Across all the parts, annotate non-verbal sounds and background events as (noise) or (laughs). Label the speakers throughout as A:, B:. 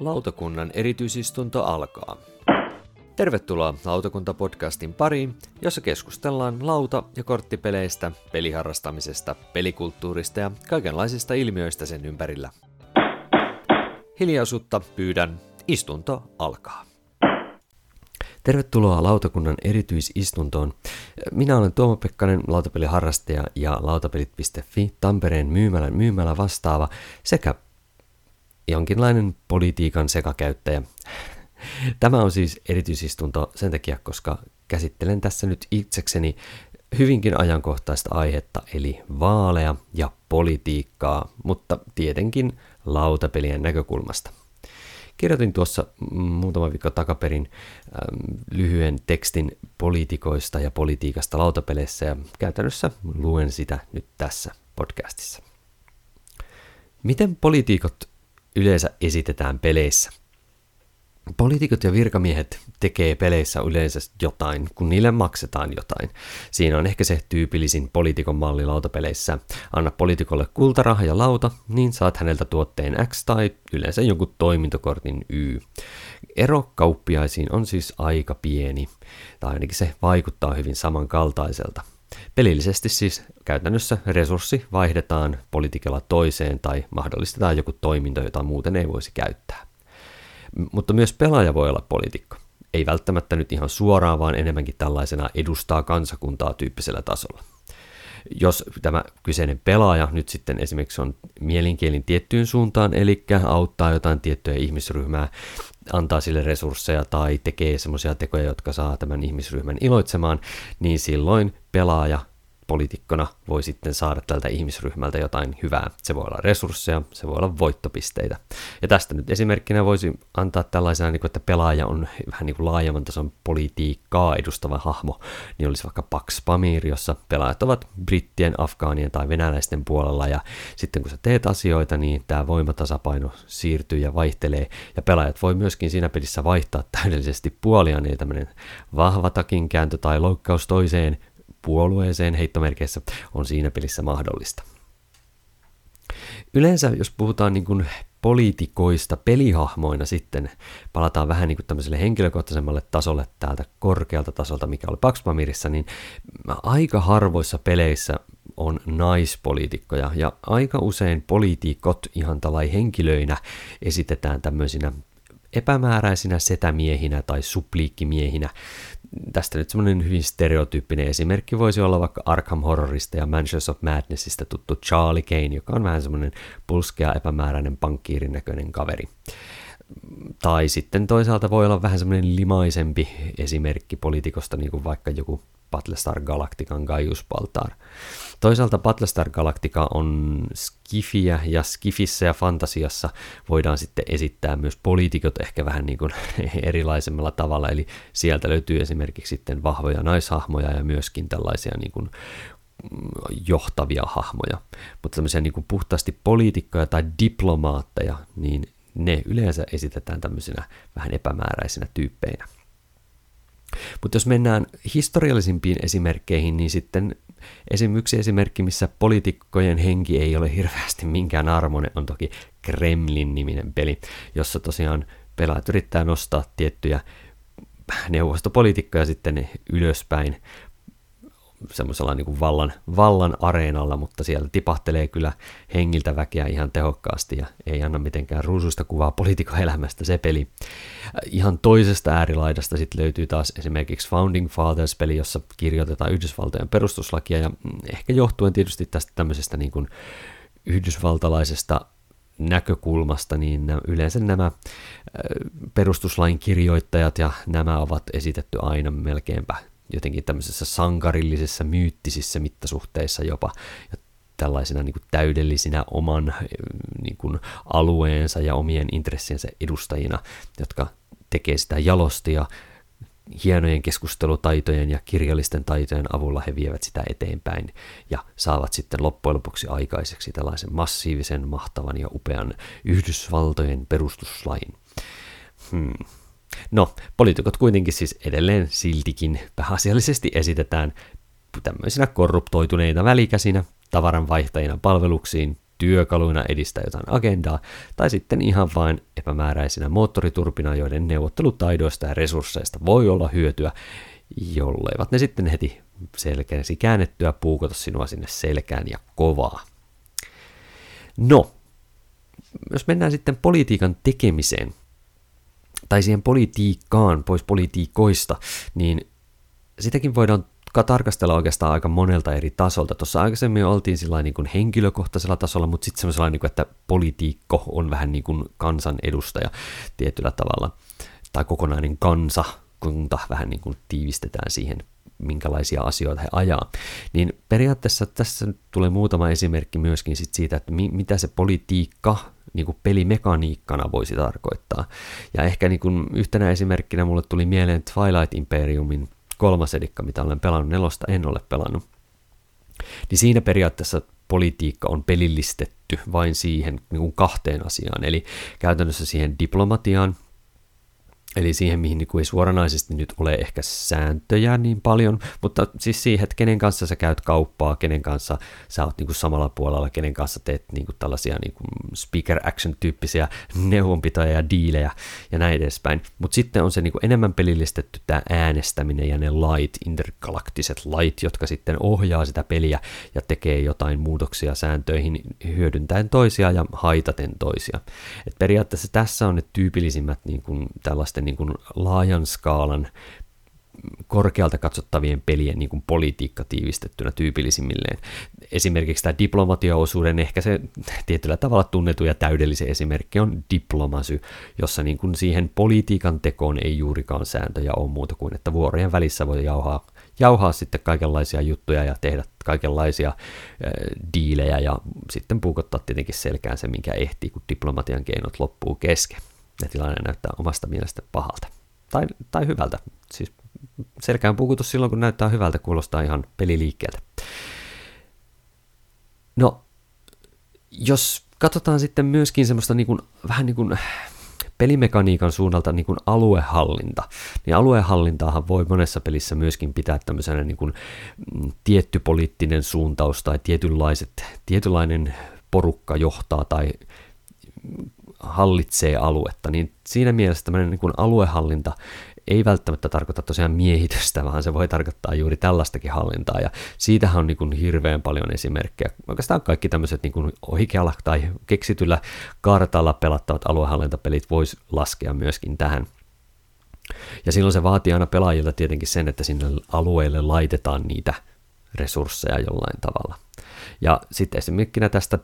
A: Lautakunnan erityisistunto alkaa. Tervetuloa Lautakunta-podcastin pariin, jossa keskustellaan lauta- ja korttipeleistä, peliharrastamisesta, pelikulttuurista ja kaikenlaisista ilmiöistä sen ympärillä. Hiljaisuutta pyydän, istunto alkaa. Tervetuloa lautakunnan erityisistuntoon. Minä olen Tuomo Pekkanen, lautapeliharrastaja ja lautapelit.fi Tampereen myymälän myymälä vastaava sekä jonkinlainen politiikan sekakäyttäjä. Tämä on siis erityisistunto sen takia, koska käsittelen tässä nyt itsekseni hyvinkin ajankohtaista aihetta, eli vaaleja ja politiikkaa, mutta tietenkin lautapelien näkökulmasta. Kirjoitin tuossa muutama viikko takaperin lyhyen tekstin poliitikoista ja politiikasta lautapeleissä ja käytännössä luen sitä nyt tässä podcastissa. Miten poliitikot yleensä esitetään peleissä. Poliitikot ja virkamiehet tekee peleissä yleensä jotain, kun niille maksetaan jotain. Siinä on ehkä se tyypillisin poliitikon malli lautapeleissä. Anna poliitikolle kultaraha ja lauta, niin saat häneltä tuotteen X tai yleensä jonkun toimintokortin Y. Ero kauppiaisiin on siis aika pieni, tai ainakin se vaikuttaa hyvin samankaltaiselta. Pelillisesti siis käytännössä resurssi vaihdetaan poliitikella toiseen tai mahdollistetaan joku toiminto, jota muuten ei voisi käyttää. Mutta myös pelaaja voi olla poliitikko. Ei välttämättä nyt ihan suoraan, vaan enemmänkin tällaisena edustaa kansakuntaa tyyppisellä tasolla. Jos tämä kyseinen pelaaja nyt sitten esimerkiksi on mielinkielin tiettyyn suuntaan, eli auttaa jotain tiettyä ihmisryhmää, antaa sille resursseja tai tekee semmoisia tekoja, jotka saa tämän ihmisryhmän iloitsemaan, niin silloin pelaaja poliitikkona voi sitten saada tältä ihmisryhmältä jotain hyvää. Se voi olla resursseja, se voi olla voittopisteitä. Ja tästä nyt esimerkkinä voisi antaa tällaisena, niin että pelaaja on vähän niin kuin laajemman tason politiikkaa edustava hahmo, niin olisi vaikka Pax Pamir, jossa pelaajat ovat brittien, afgaanien tai venäläisten puolella, ja sitten kun sä teet asioita, niin tämä voimatasapaino siirtyy ja vaihtelee, ja pelaajat voi myöskin siinä pelissä vaihtaa täydellisesti puolia, niin tämmöinen vahva takin kääntö tai loukkaus toiseen puolueeseen heittomerkeissä on siinä pelissä mahdollista. Yleensä, jos puhutaan niin kuin poliitikoista pelihahmoina sitten, palataan vähän niin kuin tämmöiselle henkilökohtaisemmalle tasolle täältä korkealta tasolta, mikä oli Paxpamirissa, niin aika harvoissa peleissä on naispoliitikkoja ja aika usein poliitikot ihan tällai henkilöinä esitetään tämmöisinä epämääräisinä setämiehinä tai supliikkimiehinä. Tästä nyt semmoinen hyvin stereotyyppinen esimerkki voisi olla vaikka Arkham Horrorista ja Mansions of Madnessista tuttu Charlie Kane, joka on vähän semmoinen pulskea epämääräinen pankkiirin näköinen kaveri. Tai sitten toisaalta voi olla vähän semmoinen limaisempi esimerkki poliitikosta, niin kuin vaikka joku Battlestar Galactican Gaius Baltar. Toisaalta Battlestar Galactica on skifiä ja skifissä ja fantasiassa voidaan sitten esittää myös poliitikot ehkä vähän niin kuin (laughs) erilaisemmalla tavalla, eli sieltä löytyy esimerkiksi sitten vahvoja naishahmoja ja myöskin tällaisia niin kuin johtavia hahmoja, mutta tämmöisiä niin kuin puhtaasti poliitikkoja tai diplomaatteja, niin ne yleensä esitetään tämmöisinä vähän epämääräisinä tyyppeinä. Mutta jos mennään historiallisimpiin esimerkkeihin, niin sitten esim. yksi esimerkki, missä poliitikkojen henki ei ole hirveästi minkään armoinen, on toki Kremlin-niminen peli, jossa tosiaan pelaajat yrittää nostaa tiettyjä neuvostopoliitikkoja sitten ylöspäin semmoisella niin kuin vallan, vallan areenalla, mutta siellä tipahtelee kyllä hengiltä väkeä ihan tehokkaasti ja ei anna mitenkään ruusuista kuvaa poliitikon elämästä se peli. Ihan toisesta äärilaidasta sitten löytyy taas esimerkiksi Founding Fathers-peli, jossa kirjoitetaan Yhdysvaltojen perustuslakia ja ehkä johtuen tietysti tästä tämmöisestä niin kuin yhdysvaltalaisesta näkökulmasta, niin yleensä nämä perustuslain kirjoittajat ja nämä ovat esitetty aina melkeinpä jotenkin tämmöisessä sankarillisessa, myyttisissä mittasuhteissa jopa, ja tällaisina niin kuin täydellisinä oman niin kuin alueensa ja omien intressiensä edustajina, jotka tekee sitä jalosti ja hienojen keskustelutaitojen ja kirjallisten taitojen avulla he vievät sitä eteenpäin ja saavat sitten loppujen lopuksi aikaiseksi tällaisen massiivisen, mahtavan ja upean Yhdysvaltojen perustuslain. Hmm. No, poliitikot kuitenkin siis edelleen siltikin pääasiallisesti esitetään tämmöisinä korruptoituneina välikäsinä, tavaranvaihtajina palveluksiin, työkaluina edistää jotain agendaa, tai sitten ihan vain epämääräisinä moottoriturpina, joiden neuvottelutaidoista ja resursseista voi olla hyötyä, jolleivat ne sitten heti selkeästi käännettyä puukota sinua sinne selkään ja kovaa. No, jos mennään sitten politiikan tekemiseen, tai siihen politiikkaan, pois politiikoista, niin sitäkin voidaan tarkastella oikeastaan aika monelta eri tasolta. Tuossa aikaisemmin oltiin niin kuin henkilökohtaisella tasolla, mutta sitten semmoisella, niin kuin, että politiikko on vähän niin kuin kansan edustaja tietyllä tavalla, tai kokonainen kansa, kunta vähän niin kuin tiivistetään siihen minkälaisia asioita he ajaa. Niin periaatteessa tässä tulee muutama esimerkki myöskin sit siitä, että mi- mitä se politiikka niin kuin pelimekaniikkana voisi tarkoittaa. Ja ehkä niin kuin yhtenä esimerkkinä mulle tuli mieleen Twilight Imperiumin kolmas edikka, mitä olen pelannut, nelosta en ole pelannut. Niin siinä periaatteessa politiikka on pelillistetty vain siihen niin kuin kahteen asiaan, eli käytännössä siihen diplomatiaan, Eli siihen, mihin niin kuin ei suoranaisesti nyt ole ehkä sääntöjä niin paljon, mutta siis siihen, että kenen kanssa sä käyt kauppaa, kenen kanssa sä oot niin kuin samalla puolella, kenen kanssa teet niin kuin tällaisia niin kuin speaker action-tyyppisiä neuvonpitoja ja diilejä ja näin edespäin. Mutta sitten on se niin kuin enemmän pelillistetty tämä äänestäminen ja ne lait, intergalaktiset lait, jotka sitten ohjaa sitä peliä ja tekee jotain muutoksia sääntöihin hyödyntäen toisia ja haitaten toisia. Et periaatteessa tässä on ne tyypillisimmät niin kuin tällaisten niin kuin laajan skaalan korkealta katsottavien pelien niin kuin politiikka tiivistettynä tyypillisimmilleen. Esimerkiksi tämä diplomatiaosuuden ehkä se tietyllä tavalla tunnettu ja täydellisen esimerkki on diplomasy, jossa niin kuin siihen politiikan tekoon ei juurikaan sääntöjä ole muuta kuin, että vuorojen välissä voi jauhaa, jauhaa sitten kaikenlaisia juttuja ja tehdä kaikenlaisia äh, diilejä ja sitten puukottaa tietenkin selkään se, minkä ehtii, kun diplomatian keinot loppuu kesken ja tilanne näyttää omasta mielestä pahalta. Tai, tai hyvältä. Siis selkään pukutus silloin, kun näyttää hyvältä, kuulostaa ihan peliliikkeeltä. No, jos katsotaan sitten myöskin semmoista niin kuin, vähän niin kuin pelimekaniikan suunnalta niin kuin aluehallinta, niin aluehallintaahan voi monessa pelissä myöskin pitää tämmöisenä niin kuin mm, tietty poliittinen suuntaus tai tietynlaiset, tietynlainen porukka johtaa tai hallitsee aluetta, niin siinä mielessä tämmöinen niin kuin aluehallinta ei välttämättä tarkoita tosiaan miehitystä, vaan se voi tarkoittaa juuri tällaistakin hallintaa, ja siitähän on niin kuin hirveän paljon esimerkkejä. Oikeastaan kaikki tämmöiset niin kuin oikealla tai keksityllä kartalla pelattavat aluehallintapelit voisi laskea myöskin tähän. Ja silloin se vaatii aina pelaajilta tietenkin sen, että sinne alueelle laitetaan niitä resursseja jollain tavalla. Ja sitten esimerkkinä tästä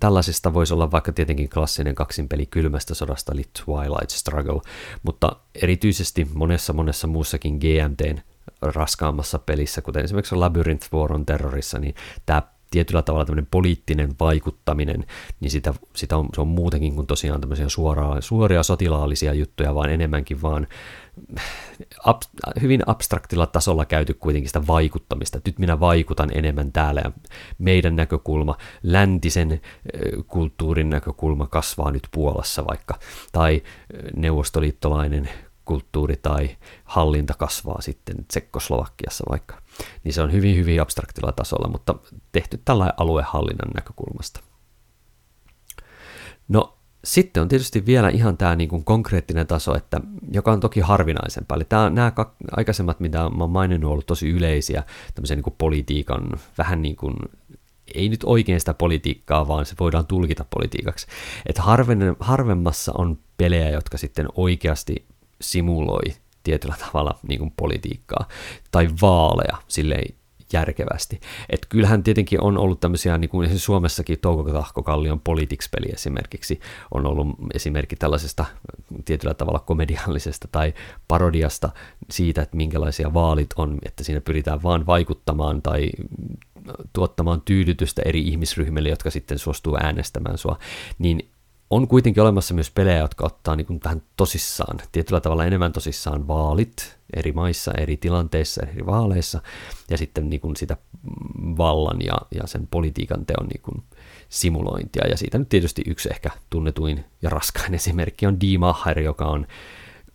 A: tällaisista voisi olla vaikka tietenkin klassinen kaksinpeli kylmästä sodasta, eli Twilight Struggle, mutta erityisesti monessa monessa muussakin GMTn raskaammassa pelissä, kuten esimerkiksi Labyrinth War on terrorissa, niin tämä tietyllä tavalla tämmöinen poliittinen vaikuttaminen, niin sitä, sitä on, se on muutenkin kuin tosiaan tämmöisiä suoraa, suoria sotilaallisia juttuja, vaan enemmänkin vaan ab, hyvin abstraktilla tasolla käyty kuitenkin sitä vaikuttamista. Nyt minä vaikutan enemmän täällä ja meidän näkökulma, läntisen kulttuurin näkökulma kasvaa nyt Puolassa vaikka, tai neuvostoliittolainen kulttuuri tai hallinta kasvaa sitten Tsekkoslovakiassa vaikka. Niin se on hyvin, hyvin abstraktilla tasolla, mutta tehty tällä aluehallinnan näkökulmasta. No sitten on tietysti vielä ihan tämä niin kuin konkreettinen taso, että, joka on toki harvinaisempaa. Eli tämä, nämä aikaisemmat, mitä oon maininnut, ollut tosi yleisiä tämmöisen niin kuin politiikan, vähän niin kuin, ei nyt oikein sitä politiikkaa, vaan se voidaan tulkita politiikaksi. Että harvemmassa on pelejä, jotka sitten oikeasti simuloi tietyllä tavalla niin kuin politiikkaa tai vaaleja silleen järkevästi. Et kyllähän tietenkin on ollut tämmöisiä, niin kuin Suomessakin Touko Tahko-Kallion Politics-peli esimerkiksi on ollut esimerkki tällaisesta tietyllä tavalla komediallisesta tai parodiasta siitä, että minkälaisia vaalit on, että siinä pyritään vaan vaikuttamaan tai tuottamaan tyydytystä eri ihmisryhmille, jotka sitten suostuu äänestämään sua, niin on kuitenkin olemassa myös pelejä, jotka ottaa niin vähän tosissaan, tietyllä tavalla enemmän tosissaan vaalit eri maissa, eri tilanteissa, eri vaaleissa, ja sitten niin kuin sitä vallan ja, ja sen politiikan teon niin kuin simulointia. Ja siitä nyt tietysti yksi ehkä tunnetuin ja raskain (laughs) esimerkki on Die Macher, joka on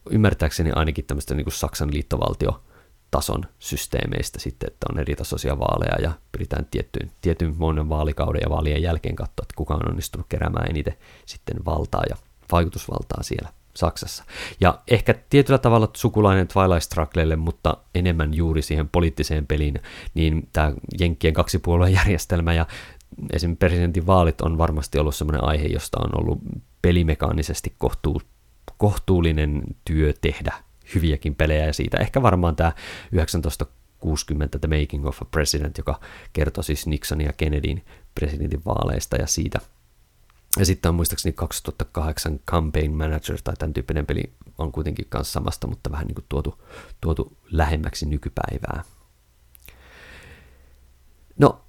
A: ymmärtääkseni ainakin tämmöistä niin kuin Saksan liittovaltio tason systeemeistä sitten, että on eri tasoisia vaaleja ja pyritään tiettyyn, tietyn monen vaalikauden ja vaalien jälkeen katsoa, että kuka on onnistunut keräämään eniten sitten valtaa ja vaikutusvaltaa siellä Saksassa. Ja ehkä tietyllä tavalla sukulainen Twilight Strugglelle, mutta enemmän juuri siihen poliittiseen peliin, niin tämä Jenkkien kaksipuolueen järjestelmä ja esim. presidentin vaalit on varmasti ollut sellainen aihe, josta on ollut pelimekaanisesti kohtuu, kohtuullinen työ tehdä hyviäkin pelejä, ja siitä ehkä varmaan tämä 1960 The Making of a President, joka kertoo siis Nixonin ja Kennedyn presidentin vaaleista ja siitä. Ja sitten on muistaakseni 2008 Campaign Manager tai tämän tyyppinen peli on kuitenkin kanssa samasta, mutta vähän niin kuin tuotu, tuotu lähemmäksi nykypäivää. No,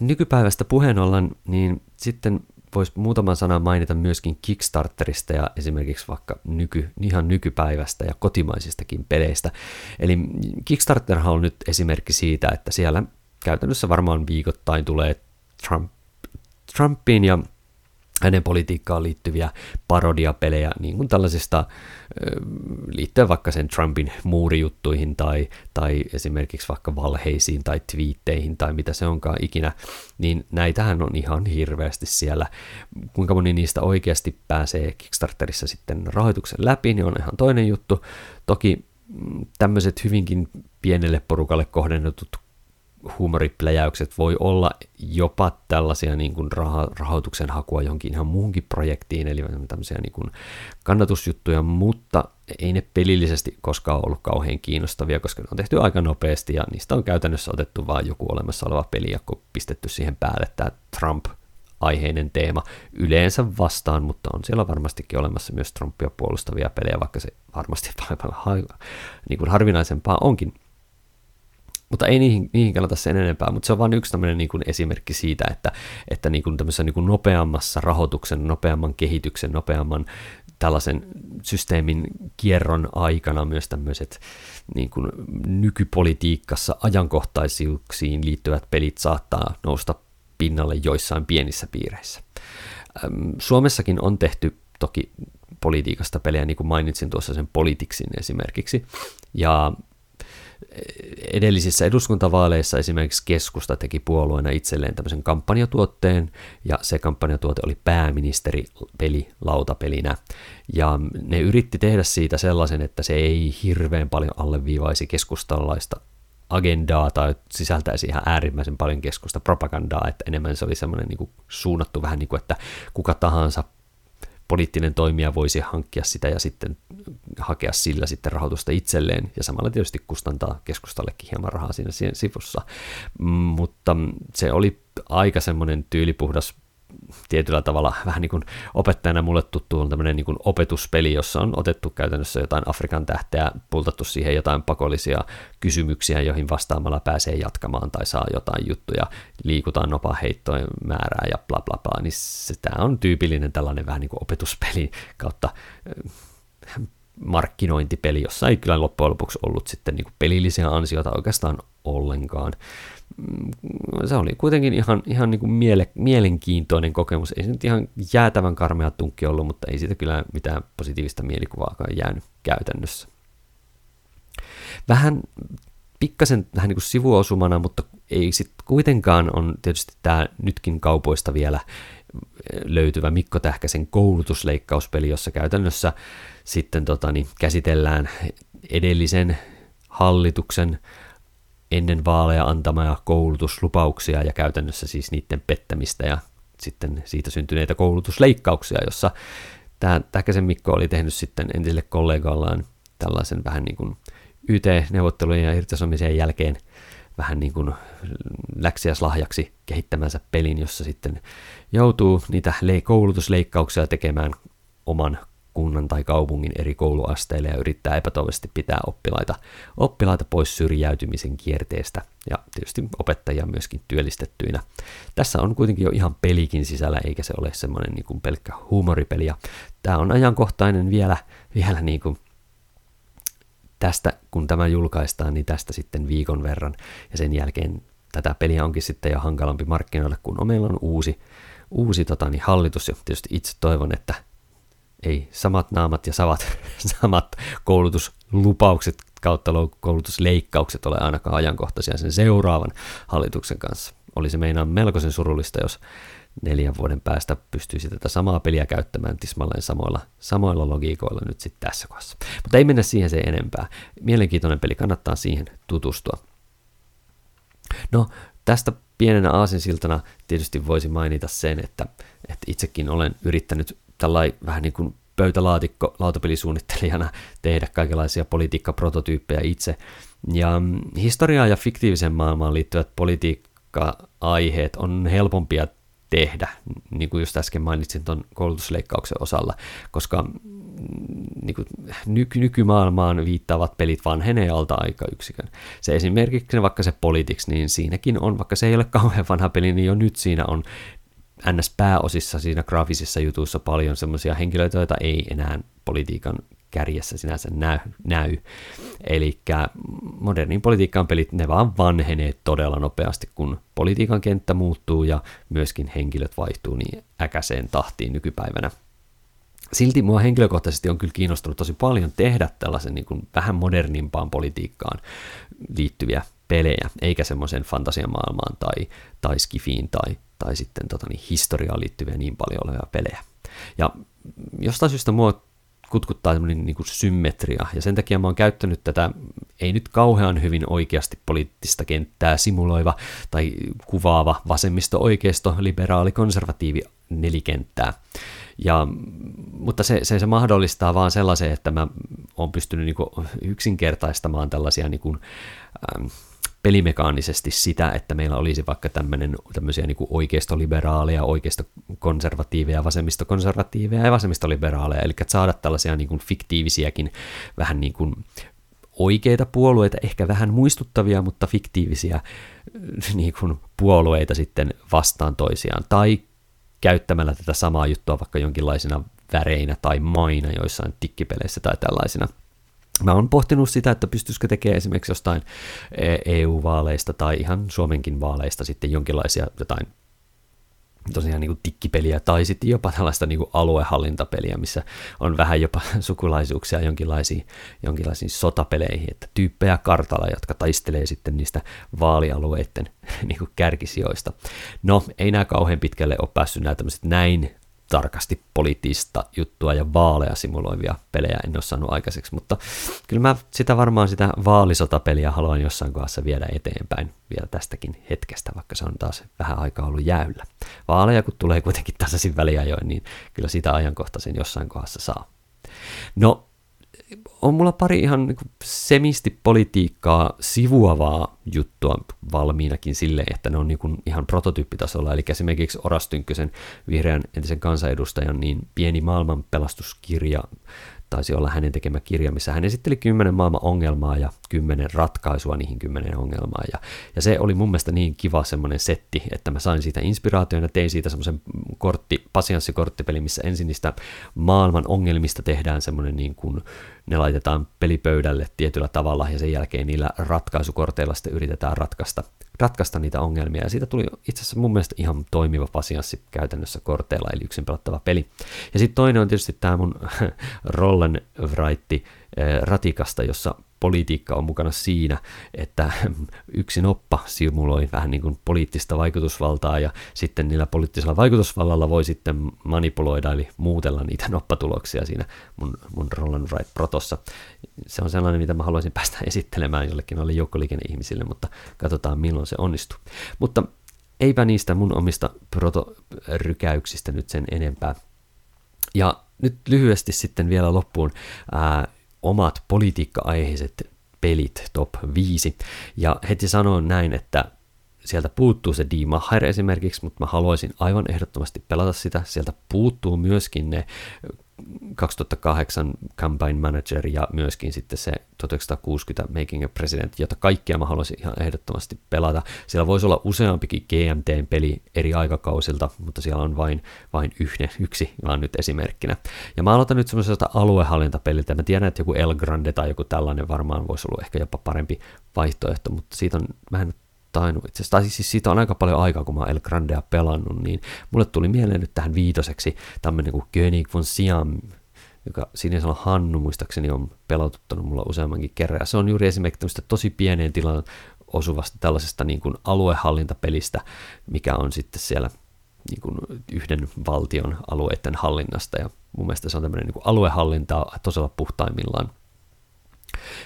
A: nykypäivästä puheen ollen, niin sitten voisi muutaman sanan mainita myöskin Kickstarterista ja esimerkiksi vaikka nyky, ihan nykypäivästä ja kotimaisistakin peleistä. Eli Kickstarter on nyt esimerkki siitä, että siellä käytännössä varmaan viikoittain tulee Trump, Trumpin ja hänen politiikkaan liittyviä parodiapelejä, niin kuin tällaisista liittyen vaikka sen Trumpin muurijuttuihin tai, tai esimerkiksi vaikka valheisiin tai twiitteihin tai mitä se onkaan ikinä, niin näitähän on ihan hirveästi siellä. Kuinka moni niistä oikeasti pääsee Kickstarterissa sitten rahoituksen läpi, niin on ihan toinen juttu. Toki mm, tämmöiset hyvinkin pienelle porukalle kohdennetut huumoripläjäykset voi olla jopa tällaisia niin kuin raho- rahoituksen hakua johonkin ihan muuhunkin projektiin, eli tämmöisiä niin kuin kannatusjuttuja, mutta ei ne pelillisesti koskaan ollut kauhean kiinnostavia, koska ne on tehty aika nopeasti ja niistä on käytännössä otettu vain joku olemassa oleva peli ja pistetty siihen päälle tämä Trump aiheinen teema yleensä vastaan, mutta on siellä varmastikin olemassa myös Trumpia puolustavia pelejä, vaikka se varmasti (laughs) paljon niin kuin harvinaisempaa onkin. Mutta ei niihin, niihin kannata sen enempää, mutta se on vain yksi tämmöinen niin kuin esimerkki siitä, että, että niin kuin niin kuin nopeammassa rahoituksen, nopeamman kehityksen, nopeamman tällaisen systeemin kierron aikana myös tämmöiset niin kuin nykypolitiikassa ajankohtaisuuksiin liittyvät pelit saattaa nousta pinnalle joissain pienissä piireissä. Suomessakin on tehty toki politiikasta pelejä, niin kuin mainitsin tuossa sen Politiksin esimerkiksi, ja edellisissä eduskuntavaaleissa esimerkiksi keskusta teki puolueena itselleen tämmöisen kampanjatuotteen, ja se kampanjatuote oli pääministeripeli lautapelinä. Ja ne yritti tehdä siitä sellaisen, että se ei hirveän paljon alleviivaisi keskustalaista agendaa tai sisältäisi ihan äärimmäisen paljon keskusta propagandaa, että enemmän se oli semmoinen niin suunnattu vähän niin kuin, että kuka tahansa poliittinen toimija voisi hankkia sitä ja sitten hakea sillä sitten rahoitusta itselleen ja samalla tietysti kustantaa keskustallekin hieman rahaa siinä sivussa. Mutta se oli aika semmoinen tyylipuhdas tietyllä tavalla vähän niin kuin opettajana mulle tuttu on tämmöinen niin opetuspeli, jossa on otettu käytännössä jotain Afrikan tähteä, pultattu siihen jotain pakollisia kysymyksiä, joihin vastaamalla pääsee jatkamaan tai saa jotain juttuja, liikutaan nopaheittojen määrää ja bla bla bla, niin se, tämä on tyypillinen tällainen vähän niin kuin opetuspeli kautta markkinointipeli, jossa ei kyllä loppujen lopuksi ollut sitten niin kuin pelillisiä ansioita oikeastaan ollenkaan. Mm, se oli kuitenkin ihan, ihan niin kuin miele, mielenkiintoinen kokemus. Ei se nyt ihan jäätävän karmea tunkki ollut, mutta ei siitä kyllä mitään positiivista mielikuvaakaan jäänyt käytännössä. Vähän pikkasen vähän niin kuin sivuosumana, mutta ei sitten kuitenkaan on tietysti tämä nytkin kaupoista vielä löytyvä Mikko Tähkäsen koulutusleikkauspeli, jossa käytännössä sitten tota, niin käsitellään edellisen hallituksen ennen vaaleja antamia koulutuslupauksia ja käytännössä siis niiden pettämistä ja sitten siitä syntyneitä koulutusleikkauksia, jossa tämä Täkäsen Mikko oli tehnyt sitten entiselle kollegallaan tällaisen vähän niin kuin YT-neuvottelujen ja irtisanomisen jälkeen vähän niin kuin läksiäslahjaksi kehittämänsä pelin, jossa sitten joutuu niitä koulutusleikkauksia tekemään oman kunnan tai kaupungin eri kouluasteille ja yrittää epätoivoisesti pitää oppilaita, oppilaita pois syrjäytymisen kierteestä ja tietysti opettajia myöskin työllistettyinä. Tässä on kuitenkin jo ihan pelikin sisällä, eikä se ole semmoinen niin kuin pelkkä huumoripeli. Ja tämä on ajankohtainen vielä, vielä niin kuin tästä, kun tämä julkaistaan, niin tästä sitten viikon verran. Ja sen jälkeen tätä peliä onkin sitten jo hankalampi markkinoille, kun meillä on uusi, uusi tota, niin hallitus. Ja tietysti itse toivon, että ei samat naamat ja samat, (laughs) samat koulutuslupaukset kautta koulutusleikkaukset ole ainakaan ajankohtaisia sen seuraavan hallituksen kanssa. Olisi meinaan melkoisen surullista, jos neljän vuoden päästä pystyisi tätä samaa peliä käyttämään tismalleen samoilla, samoilla logiikoilla nyt sitten tässä kohdassa. Mutta ei mennä siihen se enempää. Mielenkiintoinen peli, kannattaa siihen tutustua. No, tästä pienenä aasinsiltana tietysti voisi mainita sen, että, että itsekin olen yrittänyt tällainen vähän niin kuin pöytälaatikko lautapelisuunnittelijana tehdä kaikenlaisia politiikkaprototyyppejä itse. Ja mm, historiaa ja fiktiivisen maailmaan liittyvät politiikka-aiheet on helpompia tehdä, niin kuin just äsken mainitsin tuon koulutusleikkauksen osalla, koska mm, niin kuin nyky- nykymaailmaan viittaavat pelit vanhenee alta yksikön. Se esimerkiksi vaikka se Politics, niin siinäkin on, vaikka se ei ole kauhean vanha peli, niin jo nyt siinä on NS-pääosissa siinä graafisissa jutuissa paljon semmoisia henkilöitä, joita ei enää politiikan kärjessä sinänsä näy. näy. Eli modernin politiikan pelit, ne vaan vanhenee todella nopeasti, kun politiikan kenttä muuttuu ja myöskin henkilöt vaihtuu niin äkäiseen tahtiin nykypäivänä. Silti mua henkilökohtaisesti on kyllä kiinnostunut tosi paljon tehdä tällaisen niin kuin vähän modernimpaan politiikkaan liittyviä pelejä, eikä semmoisen fantasiamaailmaan tai, tai skifiin tai, tai sitten tota, niin, historiaan liittyviä niin paljon olevia pelejä. Ja jostain syystä mua kutkuttaa tämmöinen niin kuin symmetria, ja sen takia mä oon käyttänyt tätä, ei nyt kauhean hyvin oikeasti poliittista kenttää simuloiva tai kuvaava vasemmisto-oikeisto, liberaali, konservatiivi nelikenttää. Ja, mutta se, se, se mahdollistaa vaan sellaisen, että mä oon pystynyt niin kuin yksinkertaistamaan tällaisia niin kuin, ähm, pelimekaanisesti sitä, että meillä olisi vaikka tämmöinen, tämmöisiä niin kuin oikeistoliberaaleja, oikeistokonservatiiveja, vasemmistokonservatiiveja ja vasemmistoliberaaleja, eli saada tällaisia niin kuin fiktiivisiäkin vähän niin kuin oikeita puolueita, ehkä vähän muistuttavia, mutta fiktiivisiä niin kuin puolueita sitten vastaan toisiaan, tai käyttämällä tätä samaa juttua vaikka jonkinlaisina väreinä tai maina joissain tikkipeleissä tai tällaisina – Mä oon pohtinut sitä, että pystyisikö tekemään esimerkiksi jostain EU-vaaleista tai ihan Suomenkin vaaleista sitten jonkinlaisia jotain tosiaan niin kuin tikkipeliä tai sitten jopa tällaista niin kuin aluehallintapeliä, missä on vähän jopa (laughs) sukulaisuuksia jonkinlaisiin, jonkinlaisiin sotapeleihin, että tyyppejä kartalla, jotka taistelee sitten niistä vaalialueiden (laughs) niin kuin kärkisijoista. No, ei nämä kauhean pitkälle ole päässyt nämä tämmöiset näin tarkasti poliittista juttua ja vaaleja simuloivia pelejä en ole saanut aikaiseksi, mutta kyllä mä sitä varmaan sitä vaalisotapeliä haluan jossain kohdassa viedä eteenpäin vielä tästäkin hetkestä, vaikka se on taas vähän aikaa ollut jäyllä. Vaaleja kun tulee kuitenkin tasaisin väliajoin, niin kyllä sitä ajankohtaisen jossain kohdassa saa. No, on mulla pari ihan niin semisti politiikkaa sivuavaa juttua valmiinakin sille, että ne on niin ihan prototyyppitasolla, eli esimerkiksi Oras Tynkkösen vihreän entisen kansanedustajan niin pieni maailmanpelastuskirja taisi olla hänen tekemä kirja, missä hän esitteli kymmenen maailman ongelmaa ja kymmenen ratkaisua niihin kymmenen ongelmaan. Ja, ja se oli mun mielestä niin kiva semmoinen setti, että mä sain siitä inspiraation ja tein siitä semmoisen kortti, pasianssikorttipeli, missä ensin niistä maailman ongelmista tehdään semmoinen niin kuin, ne laitetaan pelipöydälle tietyllä tavalla ja sen jälkeen niillä ratkaisukorteilla sitten yritetään ratkaista ratkaista niitä ongelmia, ja siitä tuli itse asiassa mun mielestä ihan toimiva pasianssi käytännössä korteilla, eli yksin pelattava peli. Ja sitten toinen on tietysti tämä mun (laughs) Rollen Wrightti eh, ratikasta, jossa politiikka on mukana siinä, että (laughs) yksi noppa simuloi vähän niin kuin poliittista vaikutusvaltaa ja sitten niillä poliittisella vaikutusvallalla voi sitten manipuloida eli muutella niitä (laughs) noppatuloksia siinä mun, mun Roland Wright protossa. Se on sellainen, mitä mä haluaisin päästä (laughs) esittelemään jollekin noille joukkoliikenneihmisille, mutta katsotaan milloin se onnistuu. Mutta eipä niistä mun omista protorykäyksistä nyt sen enempää. Ja nyt lyhyesti sitten vielä loppuun ää, omat politiikka-aiheiset pelit top 5. Ja heti sanon näin, että sieltä puuttuu se Macher esimerkiksi, mutta mä haluaisin aivan ehdottomasti pelata sitä. Sieltä puuttuu myöskin ne 2008 Campaign Manager ja myöskin sitten se 1960 Making a President, jota kaikkia mä haluaisin ihan ehdottomasti pelata. Siellä voisi olla useampikin GMT-peli eri aikakausilta, mutta siellä on vain, vain yhden, yksi vaan nyt esimerkkinä. Ja mä aloitan nyt semmoisesta aluehallintapeliltä. Mä tiedän, että joku El Grande tai joku tällainen varmaan voisi olla ehkä jopa parempi vaihtoehto, mutta siitä on, en tainnut itse asiassa, tai siis siitä on aika paljon aikaa, kun mä oon El Grandea pelannut, niin mulle tuli mieleen nyt tähän viitoseksi tämmöinen kuin König von Siam, joka Sinisalo Hannu muistaakseni on pelotuttanut mulla useammankin kerran. Ja se on juuri esimerkiksi tämmöistä tosi pieneen tilaan osuvasta tällaisesta niin kuin aluehallintapelistä, mikä on sitten siellä niin kuin yhden valtion alueiden hallinnasta. Ja mun mielestä se on tämmöinen niin kuin todella puhtaimmillaan.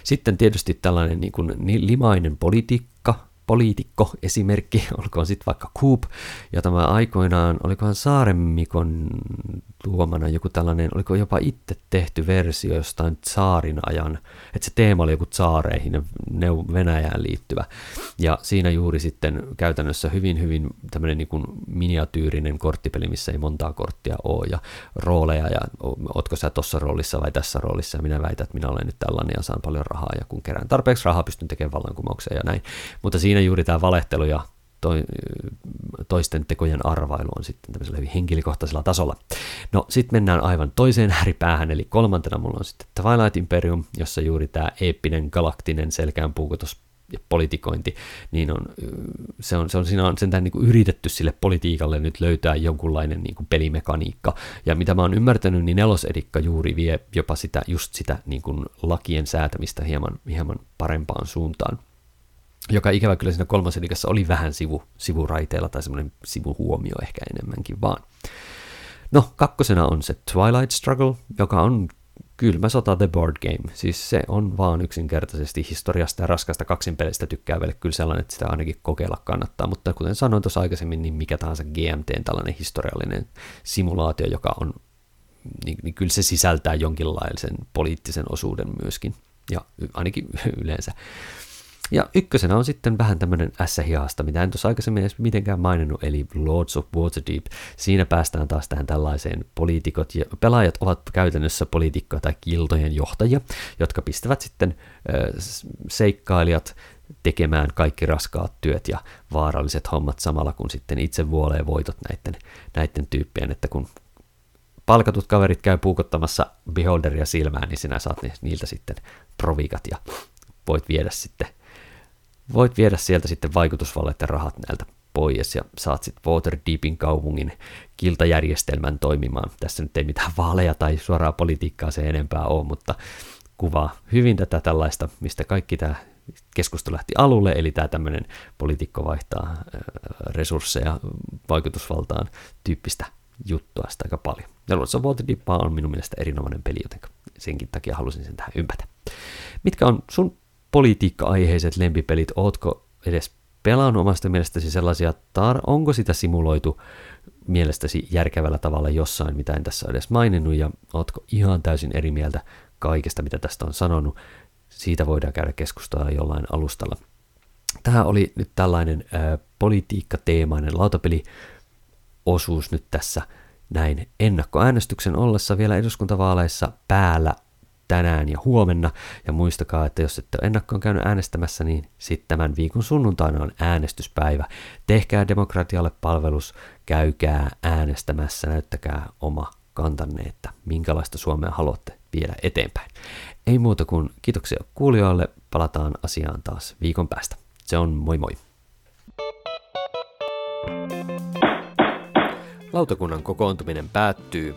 A: Sitten tietysti tällainen niin kuin limainen politiikka, poliitikko esimerkki, (laughs) olkoon sitten vaikka Coop, ja tämä aikoinaan, olikohan Saaremmikon luomana joku tällainen, oliko jopa itse tehty versio jostain Tsaarin ajan, että se teema oli joku Tsaareihin Venäjään liittyvä, ja siinä juuri sitten käytännössä hyvin, hyvin tämmöinen niin kuin miniatyyrinen korttipeli, missä ei montaa korttia ole, ja rooleja, ja ootko sä tuossa roolissa vai tässä roolissa, ja minä väitän, että minä olen nyt tällainen ja saan paljon rahaa, ja kun kerään tarpeeksi rahaa, pystyn tekemään vallankumouksia ja näin, mutta siinä juuri tämä valehtelu ja toisten tekojen arvailu on sitten tämmöisellä hyvin henkilökohtaisella tasolla. No sitten mennään aivan toiseen ääripäähän, eli kolmantena mulla on sitten Twilight Imperium, jossa juuri tämä eeppinen galaktinen selkään puukotus ja politikointi, niin on, se on, se on, siinä on sentään niin kuin yritetty sille politiikalle nyt löytää jonkunlainen niin kuin pelimekaniikka. Ja mitä mä oon ymmärtänyt, niin nelosedikka juuri vie jopa sitä, just sitä niin kuin lakien säätämistä hieman, hieman parempaan suuntaan joka ikävä kyllä siinä kolmoselikassa oli vähän sivu, sivuraiteella tai semmoinen sivuhuomio ehkä enemmänkin vaan. No, kakkosena on se Twilight Struggle, joka on kylmä sota The Board Game. Siis se on vaan yksinkertaisesti historiasta ja raskasta kaksinpelistä tykkäävälle kyllä sellainen, että sitä ainakin kokeilla kannattaa. Mutta kuten sanoin tuossa aikaisemmin, niin mikä tahansa GMT tällainen historiallinen simulaatio, joka on, niin, niin kyllä se sisältää jonkinlaisen poliittisen osuuden myöskin. Ja ainakin (laughs) yleensä. Ja ykkösenä on sitten vähän tämmöinen S-hiasta, mitä en tuossa aikaisemmin edes mitenkään maininnut, eli Lords of Waterdeep. Siinä päästään taas tähän tällaiseen poliitikot, ja pelaajat ovat käytännössä poliitikkoja tai kiltojen johtajia, jotka pistävät sitten äh, seikkailijat tekemään kaikki raskaat työt ja vaaralliset hommat samalla, kun sitten itse vuolee voitot näiden, näiden tyyppien, että kun palkatut kaverit käy puukottamassa beholderia silmään, niin sinä saat niiltä sitten provikat ja voit viedä sitten voit viedä sieltä sitten vaikutusvalleiden rahat näiltä pois ja saat sitten Waterdeepin kaupungin kiltajärjestelmän toimimaan. Tässä nyt ei mitään vaaleja tai suoraa politiikkaa se enempää ole, mutta kuvaa hyvin tätä tällaista, mistä kaikki tämä keskustelu lähti alulle, eli tämä tämmöinen poliitikko vaihtaa resursseja vaikutusvaltaan tyyppistä juttua sitä aika paljon. Ja Lords of Waterdeep on minun mielestä erinomainen peli, joten senkin takia halusin sen tähän ympätä. Mitkä on sun politiikka-aiheiset lempipelit, ootko edes pelannut omasta mielestäsi sellaisia, tar- onko sitä simuloitu mielestäsi järkevällä tavalla jossain, mitä en tässä edes maininnut, ja ootko ihan täysin eri mieltä kaikesta, mitä tästä on sanonut, siitä voidaan käydä keskustelua jollain alustalla. Tähän oli nyt tällainen ää, politiikkateemainen lautapeli osuus nyt tässä näin ennakkoäänestyksen ollessa vielä eduskuntavaaleissa päällä tänään ja huomenna. Ja muistakaa, että jos ette ole ennakkoon käynyt äänestämässä, niin sitten tämän viikon sunnuntaina on äänestyspäivä. Tehkää demokratialle palvelus, käykää äänestämässä, näyttäkää oma kantanne, että minkälaista Suomea haluatte viedä eteenpäin. Ei muuta kuin kiitoksia kuulijoille, palataan asiaan taas viikon päästä. Se on moi moi! Lautakunnan kokoontuminen päättyy.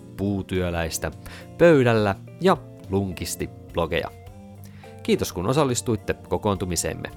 A: Puutyöläistä, Pöydällä ja Lunkisti blogeja. Kiitos kun osallistuitte kokoontumiseemme.